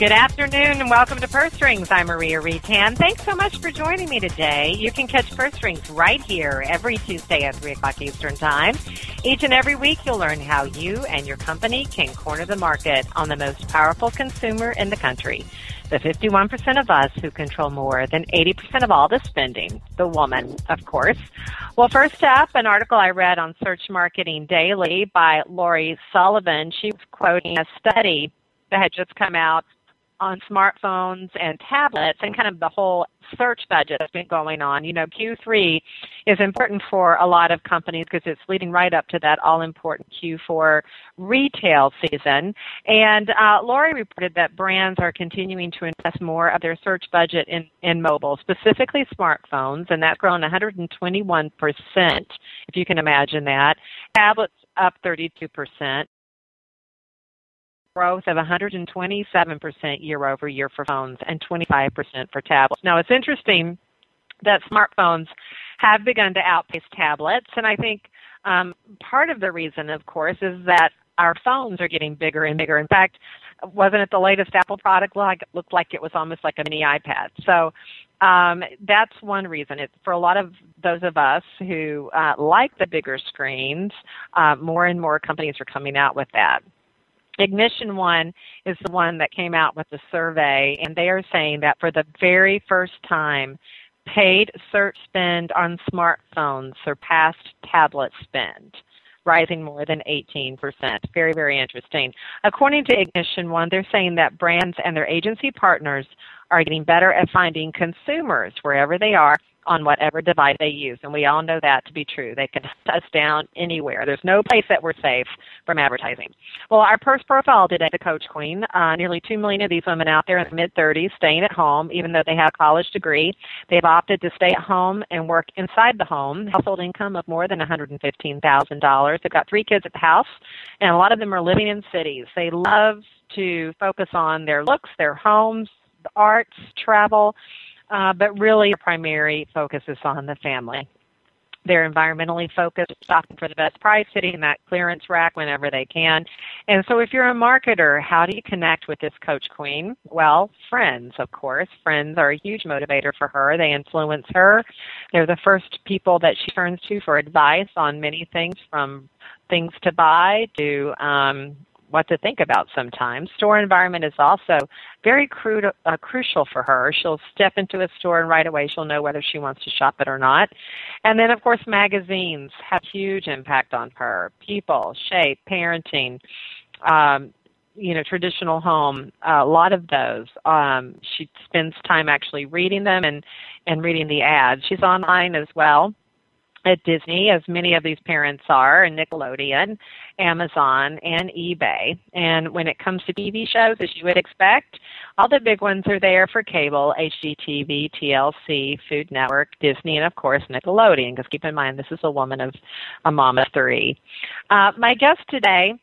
Good afternoon and welcome to Purse Strings. I'm Maria Reitan. Thanks so much for joining me today. You can catch Purse Strings right here every Tuesday at 3 o'clock Eastern Time. Each and every week you'll learn how you and your company can corner the market on the most powerful consumer in the country. The 51% of us who control more than 80% of all the spending. The woman, of course. Well, first up, an article I read on Search Marketing Daily by Laurie Sullivan. She was quoting a study that had just come out on smartphones and tablets and kind of the whole search budget that's been going on. You know, Q3 is important for a lot of companies because it's leading right up to that all important Q4 retail season. And uh, Laurie reported that brands are continuing to invest more of their search budget in, in mobile, specifically smartphones, and that's grown 121%, if you can imagine that. Tablets up 32% growth of 127% year over year for phones and 25% for tablets. Now, it's interesting that smartphones have begun to outpace tablets, and I think um, part of the reason, of course, is that our phones are getting bigger and bigger. In fact, wasn't it the latest Apple product like looked like it was almost like a mini iPad? So um, that's one reason. It, for a lot of those of us who uh, like the bigger screens, uh, more and more companies are coming out with that. IgnitionOne is the one that came out with the survey, and they are saying that for the very first time, paid search spend on smartphones surpassed tablet spend, rising more than 18%. Very, very interesting. According to IgnitionOne, they're saying that brands and their agency partners are getting better at finding consumers wherever they are on whatever device they use. And we all know that to be true. They can hunt us down anywhere. There's no place that we're safe from advertising. Well, our purse profile today, the Coach Queen, uh, nearly 2 million of these women out there in the mid 30s staying at home, even though they have a college degree. They've opted to stay at home and work inside the home. Household income of more than $115,000. They've got three kids at the house, and a lot of them are living in cities. They love to focus on their looks, their homes, the arts, travel, uh, but really, primary focus is on the family. They're environmentally focused, shopping for the best price, hitting that clearance rack whenever they can. And so, if you're a marketer, how do you connect with this Coach Queen? Well, friends, of course. Friends are a huge motivator for her. They influence her. They're the first people that she turns to for advice on many things from things to buy to um, what to think about sometimes. Store environment is also very crude, uh, crucial for her. She'll step into a store and right away she'll know whether she wants to shop it or not. And then, of course, magazines have huge impact on her. People, shape, parenting, um, you know, traditional home, a lot of those. Um, she spends time actually reading them and, and reading the ads. She's online as well at Disney, as many of these parents are, and Nickelodeon, Amazon, and eBay. And when it comes to TV shows, as you would expect, all the big ones are there for cable, HGTV, TLC, Food Network, Disney, and of course Nickelodeon, because keep in mind this is a woman of a mom of three. Uh, my guest today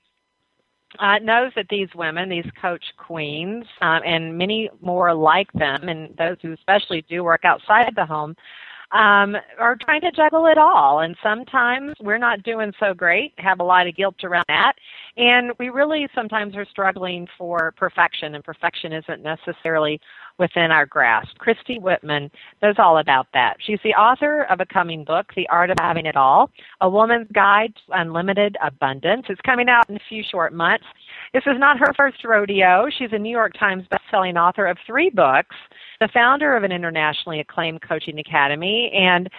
uh, knows that these women, these coach queens, um, and many more like them, and those who especially do work outside the home, um, are trying to juggle it all. And sometimes we're not doing so great, have a lot of guilt around that. And we really sometimes are struggling for perfection, and perfection isn't necessarily within our grasp. Christy Whitman knows all about that. She's the author of a coming book, The Art of Having It All, A Woman's Guide to Unlimited Abundance. It's coming out in a few short months. This is not her first rodeo. She's a New York Times bestselling author of three books, the founder of an internationally acclaimed coaching academy, and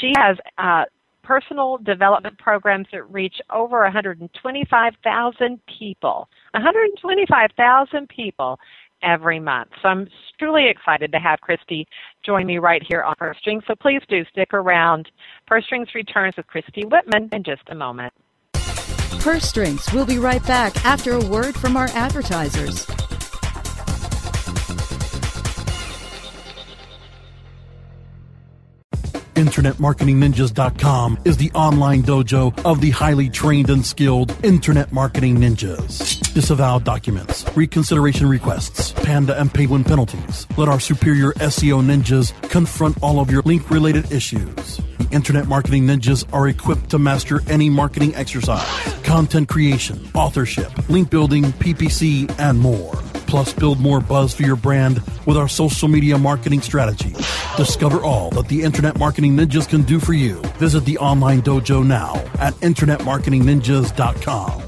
she has uh, personal development programs that reach over 125,000 people. 125,000 people every month. So I'm truly excited to have Christy join me right here on Purse Strings. So please do stick around. Purse Strings returns with Christy Whitman in just a moment. Purse Strings. We'll be right back after a word from our advertisers. InternetMarketingNinjas.com is the online dojo of the highly trained and skilled Internet Marketing Ninjas. Disavow documents, reconsideration requests, panda and penguin penalties. Let our superior SEO ninjas confront all of your link related issues. The Internet Marketing Ninjas are equipped to master any marketing exercise, content creation, authorship, link building, PPC, and more. Plus, build more buzz for your brand with our social media marketing strategy. Discover all that the Internet Marketing Ninjas can do for you. Visit the online dojo now at InternetMarketingNinjas.com.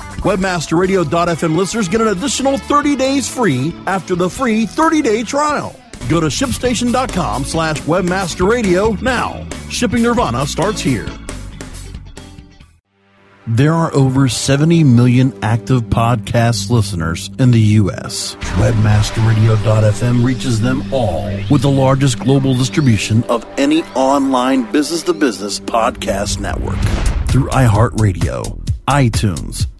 Webmasterradio.fm listeners get an additional 30 days free after the free 30-day trial. Go to shipstation.com slash webmasterradio now. Shipping Nirvana starts here. There are over 70 million active podcast listeners in the U.S. Webmasterradio.fm reaches them all with the largest global distribution of any online business to business podcast network through iHeartRadio, iTunes,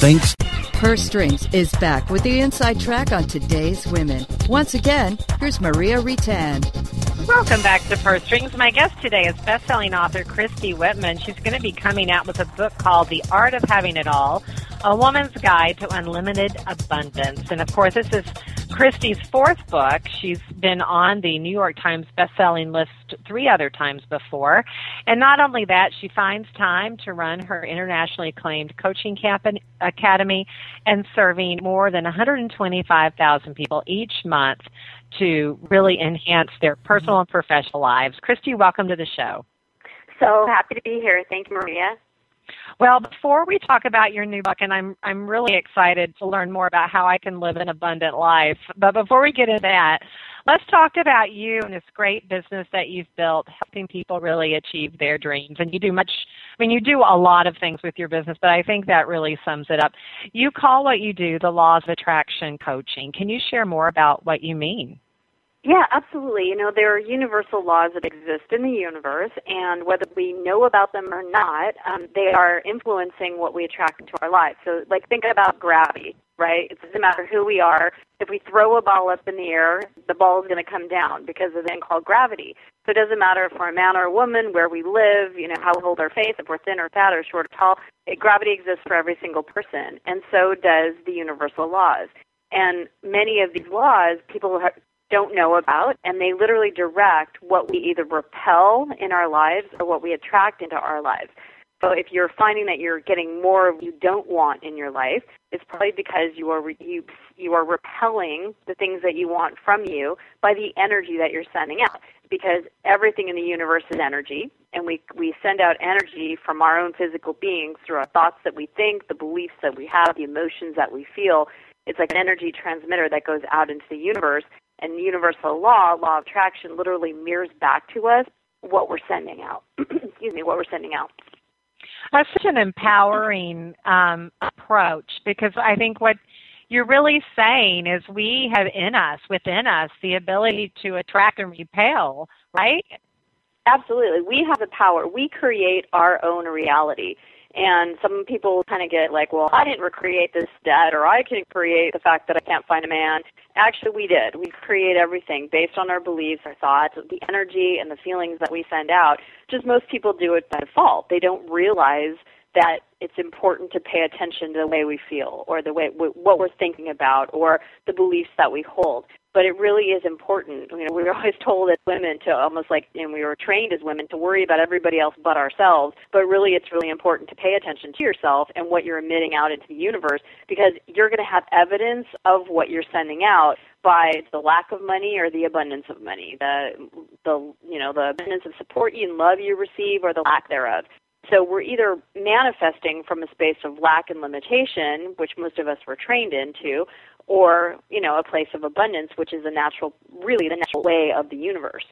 Thanks. Purse Strings is back with the inside track on today's women. Once again, here's Maria Reitan. Welcome back to Purse Strings. My guest today is best-selling author Christy Whitman. She's going to be coming out with a book called The Art of Having It All, A Woman's Guide to Unlimited Abundance. And of course, this is Christy's fourth book. She's been on the New York Times best-selling list three other times before. And not only that, she finds time to run her internationally acclaimed coaching academy and serving more than 125,000 people each month to really enhance their personal and professional lives. Christy, welcome to the show. So happy to be here. Thank you, Maria. Well, before we talk about your new book, and I'm I'm really excited to learn more about how I can live an abundant life. But before we get into that, let's talk about you and this great business that you've built, helping people really achieve their dreams. And you do much. I mean, you do a lot of things with your business, but I think that really sums it up. You call what you do the laws of attraction coaching. Can you share more about what you mean? Yeah, absolutely. You know, there are universal laws that exist in the universe, and whether we know about them or not, um, they are influencing what we attract into our lives. So, like, think about gravity, right? It doesn't matter who we are. If we throw a ball up in the air, the ball is going to come down because of a thing called gravity. So, it doesn't matter if we're a man or a woman, where we live, you know, how we hold our face, if we're thin or fat or short or tall. It, gravity exists for every single person, and so does the universal laws. And many of these laws, people don't know about, and they literally direct what we either repel in our lives or what we attract into our lives. So if you're finding that you're getting more of what you don't want in your life, it's probably because you are you you are repelling the things that you want from you by the energy that you're sending out. Because everything in the universe is energy, and we we send out energy from our own physical beings through our thoughts that we think, the beliefs that we have, the emotions that we feel. It's like an energy transmitter that goes out into the universe, and universal law, law of attraction, literally mirrors back to us what we're sending out. Excuse me, what we're sending out. That's such an empowering um, approach because I think what you're really saying is we have in us, within us, the ability to attract and repel, right? Absolutely. We have the power. We create our own reality. And some people kind of get like, well, I didn't recreate this debt, or I can create the fact that I can't find a man. Actually, we did. We create everything based on our beliefs, our thoughts, the energy, and the feelings that we send out. Just most people do it by default. They don't realize that it's important to pay attention to the way we feel, or the way what we're thinking about, or the beliefs that we hold but it really is important. You know, we were always told as women to almost like, and we were trained as women to worry about everybody else but ourselves. But really, it's really important to pay attention to yourself and what you're emitting out into the universe because you're going to have evidence of what you're sending out by the lack of money or the abundance of money, the the you know the abundance of support and love you receive or the lack thereof. So we're either manifesting from a space of lack and limitation, which most of us were trained into, or you know a place of abundance, which is a natural, really the natural way of the universe.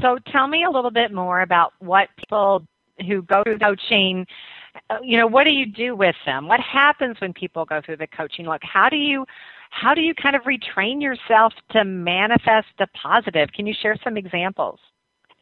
So tell me a little bit more about what people who go through coaching uh, you know what do you do with them? What happens when people go through the coaching? Like how do you how do you kind of retrain yourself to manifest the positive? Can you share some examples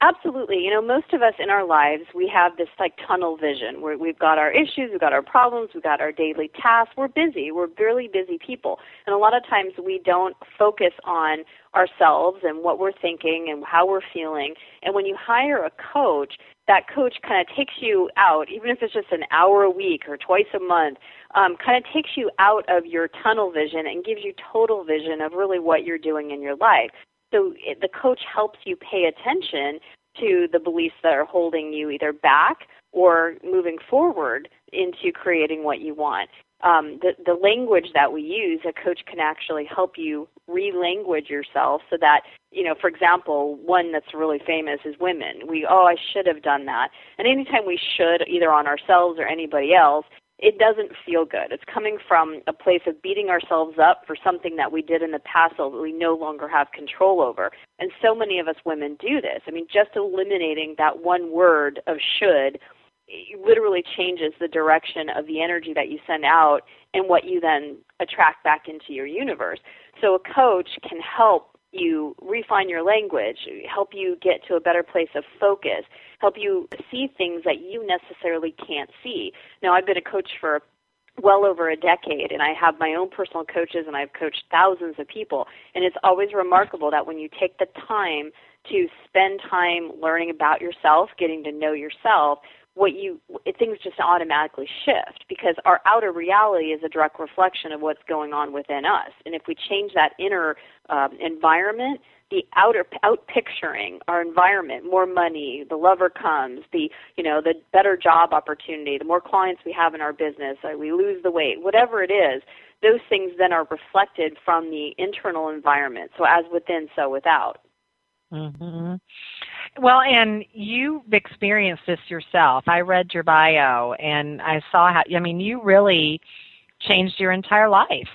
Absolutely. You know, most of us in our lives, we have this like tunnel vision where we've got our issues, we've got our problems, we've got our daily tasks. We're busy. We're really busy people. And a lot of times we don't focus on ourselves and what we're thinking and how we're feeling. And when you hire a coach, that coach kind of takes you out, even if it's just an hour a week or twice a month, um, kind of takes you out of your tunnel vision and gives you total vision of really what you're doing in your life. So it, the coach helps you pay attention to the beliefs that are holding you either back or moving forward into creating what you want. Um, the, the language that we use, a coach can actually help you re-language yourself so that, you know, for example, one that's really famous is women. We, oh, I should have done that. And anytime we should, either on ourselves or anybody else, it doesn't feel good. It's coming from a place of beating ourselves up for something that we did in the past that we no longer have control over. And so many of us women do this. I mean, just eliminating that one word of should literally changes the direction of the energy that you send out and what you then attract back into your universe. So a coach can help you refine your language, help you get to a better place of focus, help you see things that you necessarily can't see. Now, I've been a coach for well over a decade and I have my own personal coaches and I've coached thousands of people and it's always remarkable that when you take the time to spend time learning about yourself, getting to know yourself, what you things just automatically shift because our outer reality is a direct reflection of what's going on within us. And if we change that inner um, environment the outer out picturing our environment more money the lover comes the you know the better job opportunity the more clients we have in our business uh, we lose the weight whatever it is those things then are reflected from the internal environment. So as within so without. Mm-hmm. Well, and you've experienced this yourself. I read your bio and I saw how, I mean, you really changed your entire life.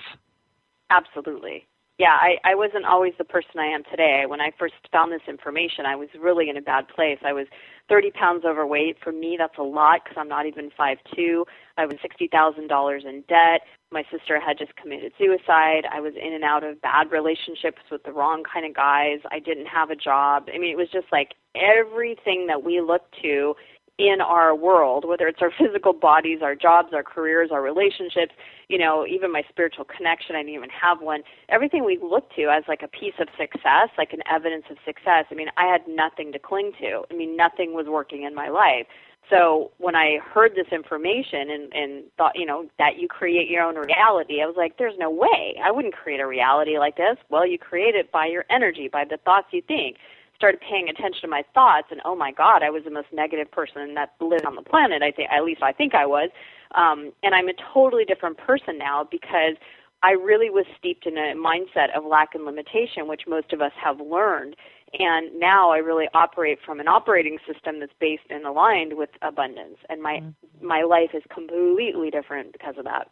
Absolutely. Yeah, I, I wasn't always the person I am today. When I first found this information, I was really in a bad place. I was 30 pounds overweight. For me, that's a lot because I'm not even 5'2. I was $60,000 in debt. My sister had just committed suicide. I was in and out of bad relationships with the wrong kind of guys. I didn't have a job. I mean, it was just like everything that we look to in our world, whether it's our physical bodies, our jobs, our careers, our relationships, you know, even my spiritual connection, I didn't even have one. Everything we look to as like a piece of success, like an evidence of success, I mean, I had nothing to cling to. I mean, nothing was working in my life. So when I heard this information and, and thought, you know, that you create your own reality, I was like, there's no way. I wouldn't create a reality like this. Well, you create it by your energy, by the thoughts you think started paying attention to my thoughts and oh my god i was the most negative person that lived on the planet i think at least i think i was. Um and i'm a totally different person now because i really was steeped in a mindset of lack and limitation which most of us have learned. And now i really operate from an operating system that's based and aligned with abundance. And my mm-hmm. my life is completely different because of that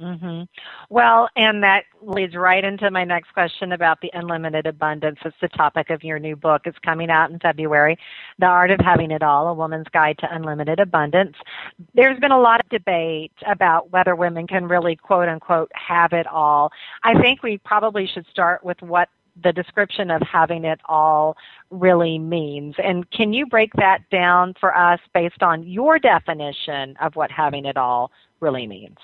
Mm-hmm. Well, and that leads right into my next question about the unlimited abundance. It's the topic of your new book. It's coming out in February, The Art of Having It All, A Woman's Guide to Unlimited Abundance. There's been a lot of debate about whether women can really quote unquote have it all. I think we probably should start with what the description of having it all really means. And can you break that down for us based on your definition of what having it all really means?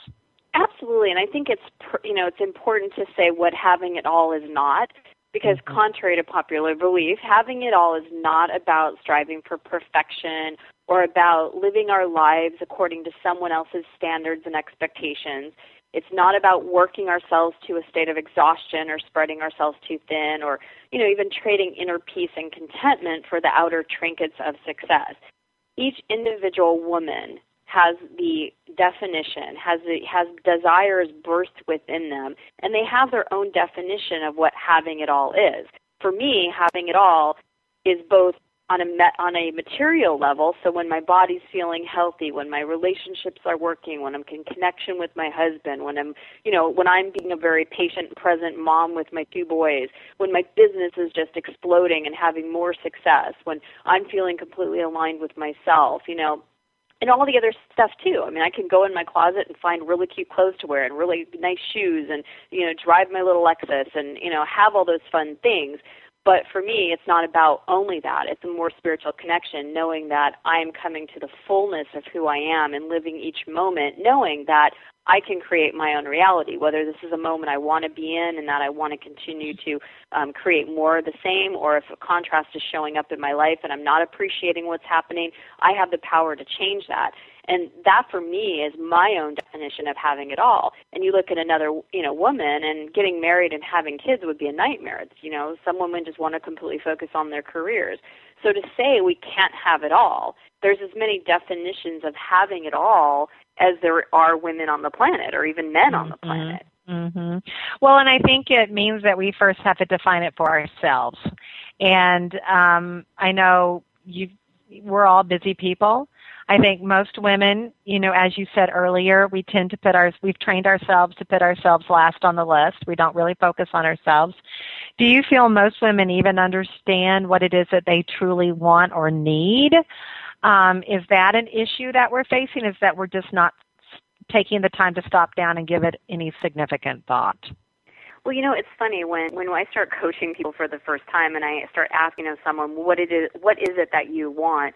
Absolutely, and I think it's you know it's important to say what having it all is not because mm-hmm. contrary to popular belief, having it all is not about striving for perfection or about living our lives according to someone else's standards and expectations. It's not about working ourselves to a state of exhaustion or spreading ourselves too thin or, you know, even trading inner peace and contentment for the outer trinkets of success. Each individual woman has the definition, has the, has desires birthed within them, and they have their own definition of what having it all is. For me, having it all is both on a met, on a material level. So when my body's feeling healthy, when my relationships are working, when I'm in connection with my husband, when I'm you know when I'm being a very patient, present mom with my two boys, when my business is just exploding and having more success, when I'm feeling completely aligned with myself, you know. And all the other stuff too. I mean, I can go in my closet and find really cute clothes to wear and really nice shoes and, you know, drive my little Lexus and, you know, have all those fun things. But for me, it's not about only that. It's a more spiritual connection, knowing that I'm coming to the fullness of who I am and living each moment, knowing that I can create my own reality, whether this is a moment I want to be in and that I want to continue to um, create more of the same, or if a contrast is showing up in my life and I'm not appreciating what's happening, I have the power to change that. And that for me is my own definition of having it all. And you look at another, you know, woman and getting married and having kids would be a nightmare. It's, you know, some women just want to completely focus on their careers. So to say we can't have it all, there's as many definitions of having it all as there are women on the planet or even men on the mm-hmm. planet. Mm-hmm. Well, and I think it means that we first have to define it for ourselves. And um, I know you, we're all busy people, I think most women, you know, as you said earlier, we tend to put our, we've trained ourselves to put ourselves last on the list. We don't really focus on ourselves. Do you feel most women even understand what it is that they truly want or need? Um, is that an issue that we're facing? Is that we're just not taking the time to stop down and give it any significant thought? Well, you know, it's funny when when I start coaching people for the first time and I start asking of someone what it is what is it that you want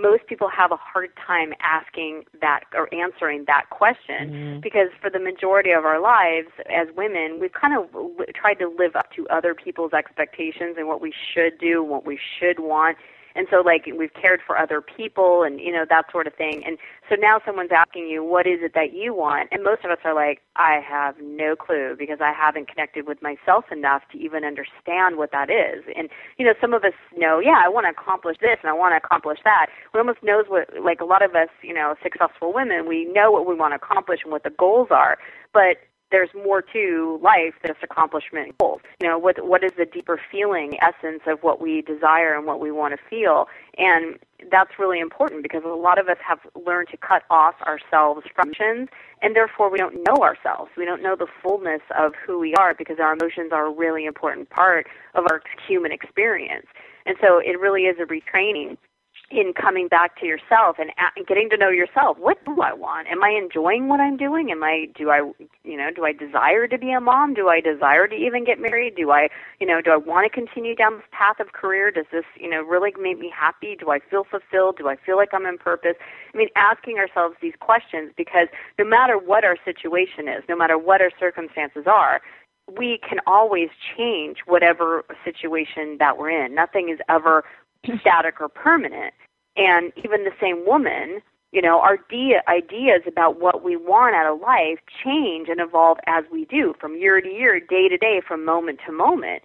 most people have a hard time asking that or answering that question mm-hmm. because for the majority of our lives as women we've kind of tried to live up to other people's expectations and what we should do what we should want and so like we've cared for other people and you know that sort of thing and so now someone's asking you what is it that you want? And most of us are like i have no clue because i haven't connected with myself enough to even understand what that is. And you know some of us know yeah i want to accomplish this and i want to accomplish that. We almost knows what like a lot of us you know successful women we know what we want to accomplish and what the goals are. But there's more to life than just accomplishment goals. You know, what what is the deeper feeling essence of what we desire and what we want to feel? And that's really important because a lot of us have learned to cut off ourselves from emotions and therefore we don't know ourselves. We don't know the fullness of who we are because our emotions are a really important part of our human experience. And so it really is a retraining in coming back to yourself and, getting to know yourself. What do I want? Am I enjoying what I'm doing? Am I do I you know do I desire to be a mom? Do I desire to even get married? Do I you know do I want to continue down this path of career? Does this you know really make me happy? Do I feel fulfilled? Do I feel like I'm in purpose? I mean, asking ourselves these questions because no matter what our situation is, no matter what our circumstances are, we can always change whatever situation that we're in. Nothing is ever static or permanent. And even the same woman, you know, our de- ideas about what we want out of life change and evolve as we do from year to year, day to day, from moment to moment.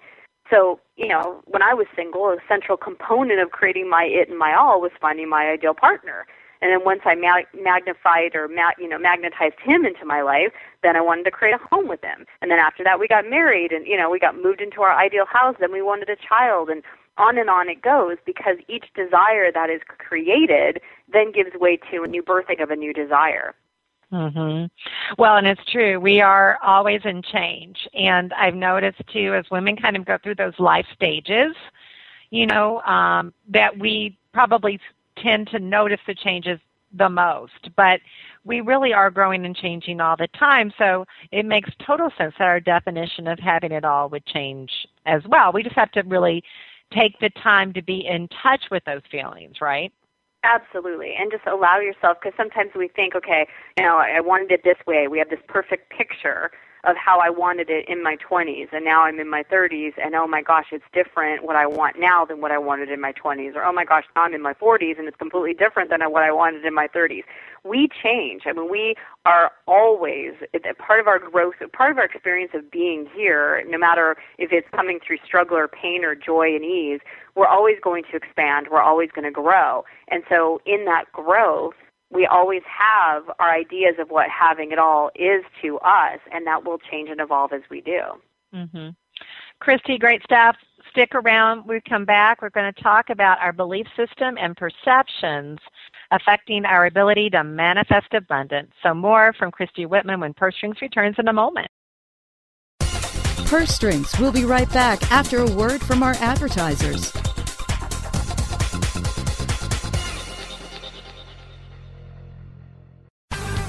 So, you know, when I was single, a central component of creating my it and my all was finding my ideal partner. And then once I ma- magnified or ma- you know magnetized him into my life, then I wanted to create a home with him. And then after that, we got married, and you know we got moved into our ideal house. Then we wanted a child, and on and on it goes because each desire that is created then gives way to a new birthing of a new desire. Mhm. Well, and it's true. We are always in change, and I've noticed too as women kind of go through those life stages, you know, um, that we probably tend to notice the changes the most. But we really are growing and changing all the time, so it makes total sense that our definition of having it all would change as well. We just have to really take the time to be in touch with those feelings, right? Absolutely. And just allow yourself, because sometimes we think, okay, you know, I wanted it this way. We have this perfect picture of how I wanted it in my 20s, and now I'm in my 30s, and oh my gosh, it's different what I want now than what I wanted in my 20s, or oh my gosh, now I'm in my 40s, and it's completely different than what I wanted in my 30s. We change. I mean, we are always part of our growth, part of our experience of being here, no matter if it's coming through struggle or pain or joy and ease, we're always going to expand. We're always going to grow. And so, in that growth, we always have our ideas of what having it all is to us, and that will change and evolve as we do. Mm-hmm. Christy, great stuff. Stick around. We come back. We're going to talk about our belief system and perceptions affecting our ability to manifest abundance. So more from Christy Whitman when Purse Strings returns in a moment. Purse Strings. We'll be right back after a word from our advertisers.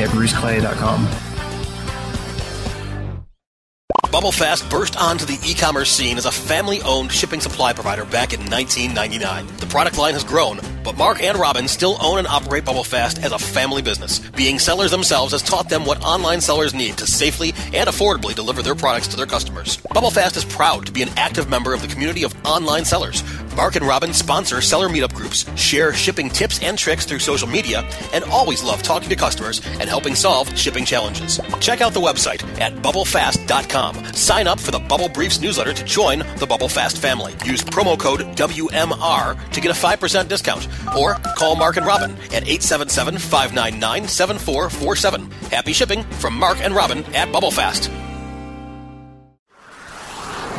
at bruceclay.com. BubbleFast burst onto the e-commerce scene as a family-owned shipping supply provider back in 1999. The product line has grown, but Mark and Robin still own and operate BubbleFast as a family business. Being sellers themselves has taught them what online sellers need to safely and affordably deliver their products to their customers. BubbleFast is proud to be an active member of the community of online sellers. Mark and Robin sponsor seller meetup groups, share shipping tips and tricks through social media, and always love talking to customers and helping solve shipping challenges. Check out the website at bubblefast.com. Sign up for the Bubble Briefs newsletter to join the Bubble Fast family. Use promo code WMR to get a 5% discount or call Mark and Robin at 877 599 7447. Happy shipping from Mark and Robin at BubbleFast.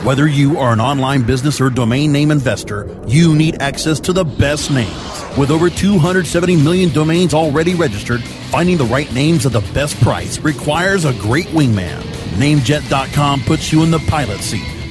Whether you are an online business or domain name investor, you need access to the best names. With over 270 million domains already registered, finding the right names at the best price requires a great wingman. Namejet.com puts you in the pilot seat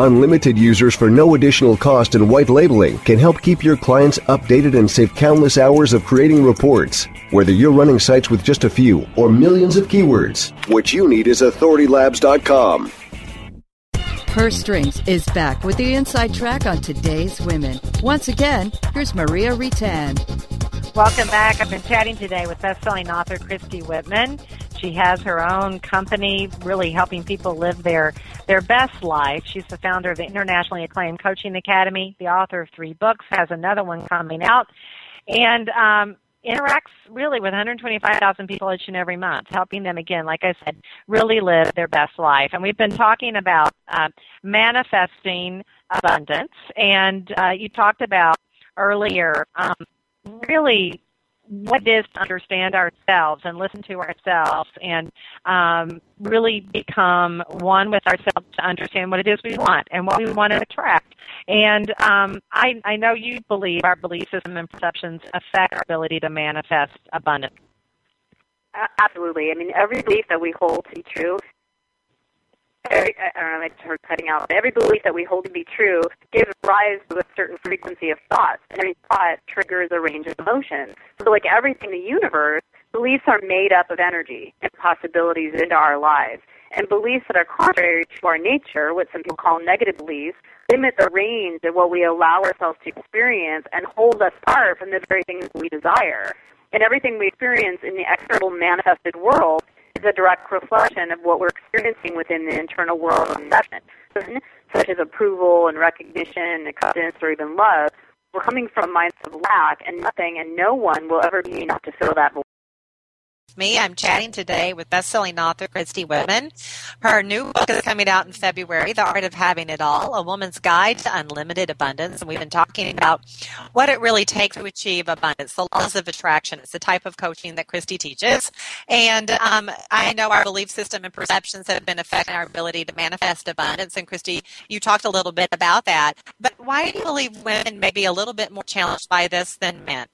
Unlimited users for no additional cost and white labeling can help keep your clients updated and save countless hours of creating reports. Whether you're running sites with just a few or millions of keywords, what you need is authoritylabs.com. Her Strings is back with the inside track on today's women. Once again, here's Maria Reitan. Welcome back. I've been chatting today with best-selling author Christy Whitman. She has her own company, really helping people live their their best life. She's the founder of the internationally acclaimed Coaching Academy, the author of three books, has another one coming out, and um, interacts really with 125,000 people each and every month, helping them again, like I said, really live their best life. And we've been talking about uh, manifesting abundance, and uh, you talked about earlier um, really what it is to understand ourselves and listen to ourselves and um, really become one with ourselves to understand what it is we want and what we want to attract. And um, I, I know you believe our belief system and perceptions affect our ability to manifest abundance. Absolutely. I mean, every belief that we hold to be true I don't know, I heard cutting out. Every belief that we hold to be true gives rise to a certain frequency of thoughts, and every thought triggers a range of emotions. So, like everything in the universe, beliefs are made up of energy and possibilities into our lives. And beliefs that are contrary to our nature, what some people call negative beliefs, limit the range of what we allow ourselves to experience and hold us apart from the very things we desire. And everything we experience in the external manifested world is a direct reflection of what we're experiencing within the internal world of investment, such as approval and recognition, acceptance, or even love. We're coming from minds of lack and nothing, and no one will ever be enough to fill that void. Me. I'm chatting today with best-selling author Christy Whitman. Her new book is coming out in February, The Art of Having It All, A Woman's Guide to Unlimited Abundance. And we've been talking about what it really takes to achieve abundance, the laws of attraction. It's the type of coaching that Christy teaches. And um, I know our belief system and perceptions have been affecting our ability to manifest abundance. And Christy, you talked a little bit about that. But why do you believe women may be a little bit more challenged by this than men?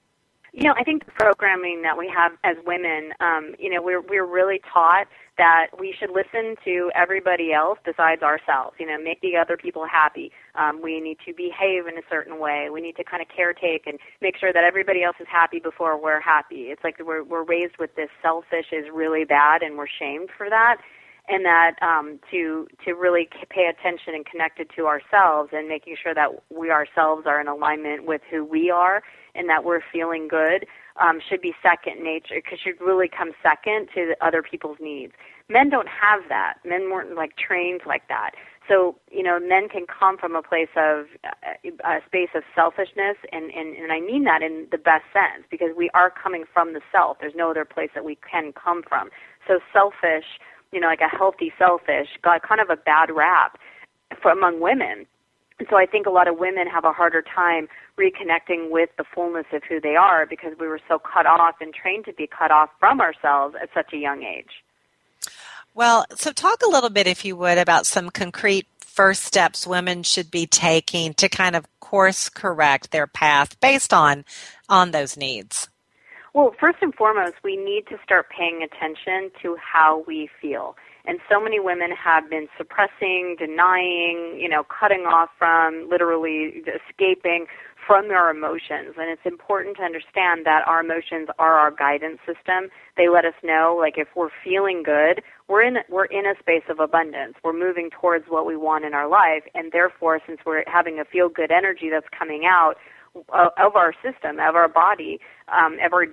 You know, I think the programming that we have as women, um, you know, we're we're really taught that we should listen to everybody else besides ourselves. You know, make the other people happy. Um, we need to behave in a certain way. We need to kind of caretake and make sure that everybody else is happy before we're happy. It's like we're we're raised with this selfish is really bad, and we're shamed for that and that um, to to really pay attention and connect it to ourselves and making sure that we ourselves are in alignment with who we are and that we're feeling good um, should be second nature because should really come second to the other people's needs. Men don't have that. Men weren't like trained like that. So you know, men can come from a place of uh, a space of selfishness, and, and and I mean that in the best sense because we are coming from the self. There's no other place that we can come from. So selfish you know, like a healthy selfish, got kind of a bad rap for among women. And so I think a lot of women have a harder time reconnecting with the fullness of who they are because we were so cut off and trained to be cut off from ourselves at such a young age. Well, so talk a little bit, if you would, about some concrete first steps women should be taking to kind of course correct their path based on on those needs. Well, first and foremost, we need to start paying attention to how we feel. And so many women have been suppressing, denying, you know, cutting off from, literally escaping from their emotions. And it's important to understand that our emotions are our guidance system. They let us know, like, if we're feeling good, we're in, we're in a space of abundance. We're moving towards what we want in our life. And therefore, since we're having a feel good energy that's coming out, of our system, of our body, um, of our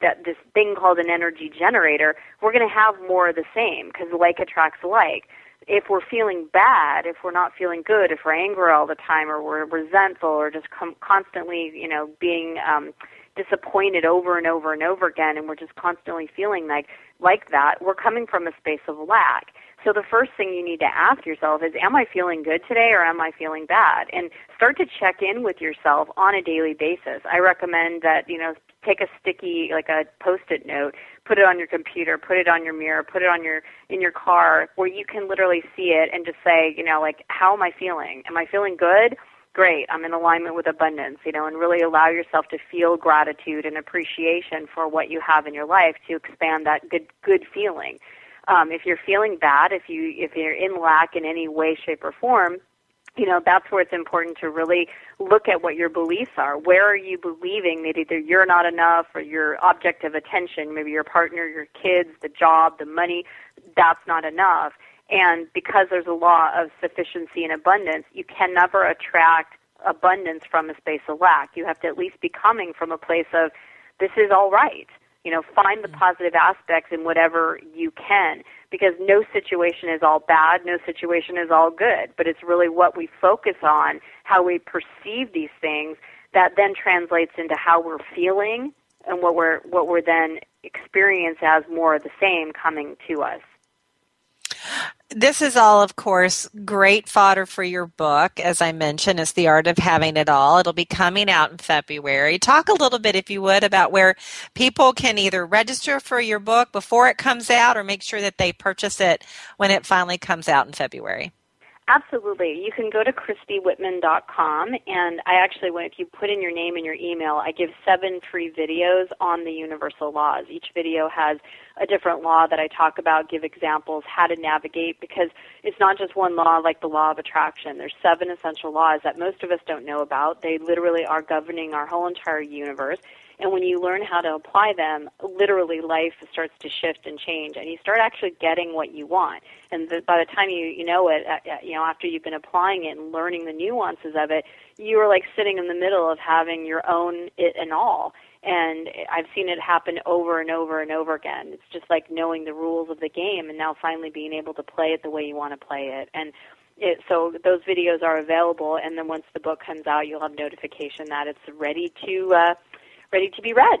that this thing called an energy generator, we're going to have more of the same because like attracts like. If we're feeling bad, if we're not feeling good, if we're angry all the time, or we're resentful, or just com- constantly, you know, being um, disappointed over and over and over again, and we're just constantly feeling like like that, we're coming from a space of lack. So the first thing you need to ask yourself is, am I feeling good today or am I feeling bad? And start to check in with yourself on a daily basis. I recommend that, you know, take a sticky, like a post-it note, put it on your computer, put it on your mirror, put it on your, in your car where you can literally see it and just say, you know, like, how am I feeling? Am I feeling good? Great. I'm in alignment with abundance, you know, and really allow yourself to feel gratitude and appreciation for what you have in your life to expand that good, good feeling. Um, if you're feeling bad, if you if you're in lack in any way, shape, or form, you know that's where it's important to really look at what your beliefs are. Where are you believing that either you're not enough or your object of attention, maybe your partner, your kids, the job, the money, that's not enough. And because there's a law of sufficiency and abundance, you can never attract abundance from a space of lack. You have to at least be coming from a place of this is all right. You know, find the positive aspects in whatever you can because no situation is all bad, no situation is all good, but it's really what we focus on, how we perceive these things that then translates into how we're feeling and what we're what we're then experience as more of the same coming to us this is all, of course, great fodder for your book. As I mentioned, it's The Art of Having It All. It'll be coming out in February. Talk a little bit, if you would, about where people can either register for your book before it comes out or make sure that they purchase it when it finally comes out in February. Absolutely. You can go to ChristyWhitman.com, and I actually, if you put in your name and your email, I give seven free videos on the universal laws. Each video has a different law that I talk about, give examples, how to navigate, because it's not just one law like the law of attraction. There's seven essential laws that most of us don't know about. They literally are governing our whole entire universe. And when you learn how to apply them, literally life starts to shift and change, and you start actually getting what you want. And the, by the time you you know it, uh, uh, you know after you've been applying it and learning the nuances of it, you are like sitting in the middle of having your own it and all. And I've seen it happen over and over and over again. It's just like knowing the rules of the game, and now finally being able to play it the way you want to play it. And it, so those videos are available, and then once the book comes out, you'll have notification that it's ready to. Uh, ready to be read.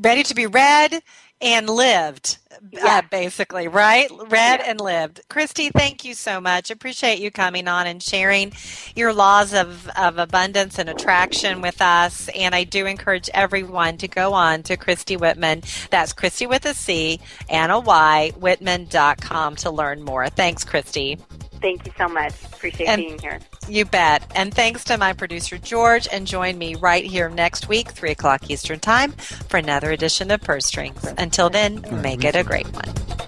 ready to be read and lived yeah. Uh, basically right? Read yeah. and lived. Christy thank you so much. Appreciate you coming on and sharing your laws of, of abundance and attraction with us. And i do encourage everyone to go on to christy whitman. That's christy with a c and a y whitman.com to learn more. Thanks christy Thank you so much. Appreciate and being here. You bet. And thanks to my producer, George. And join me right here next week, 3 o'clock Eastern Time, for another edition of Purse Strings. Until then, make it a great one.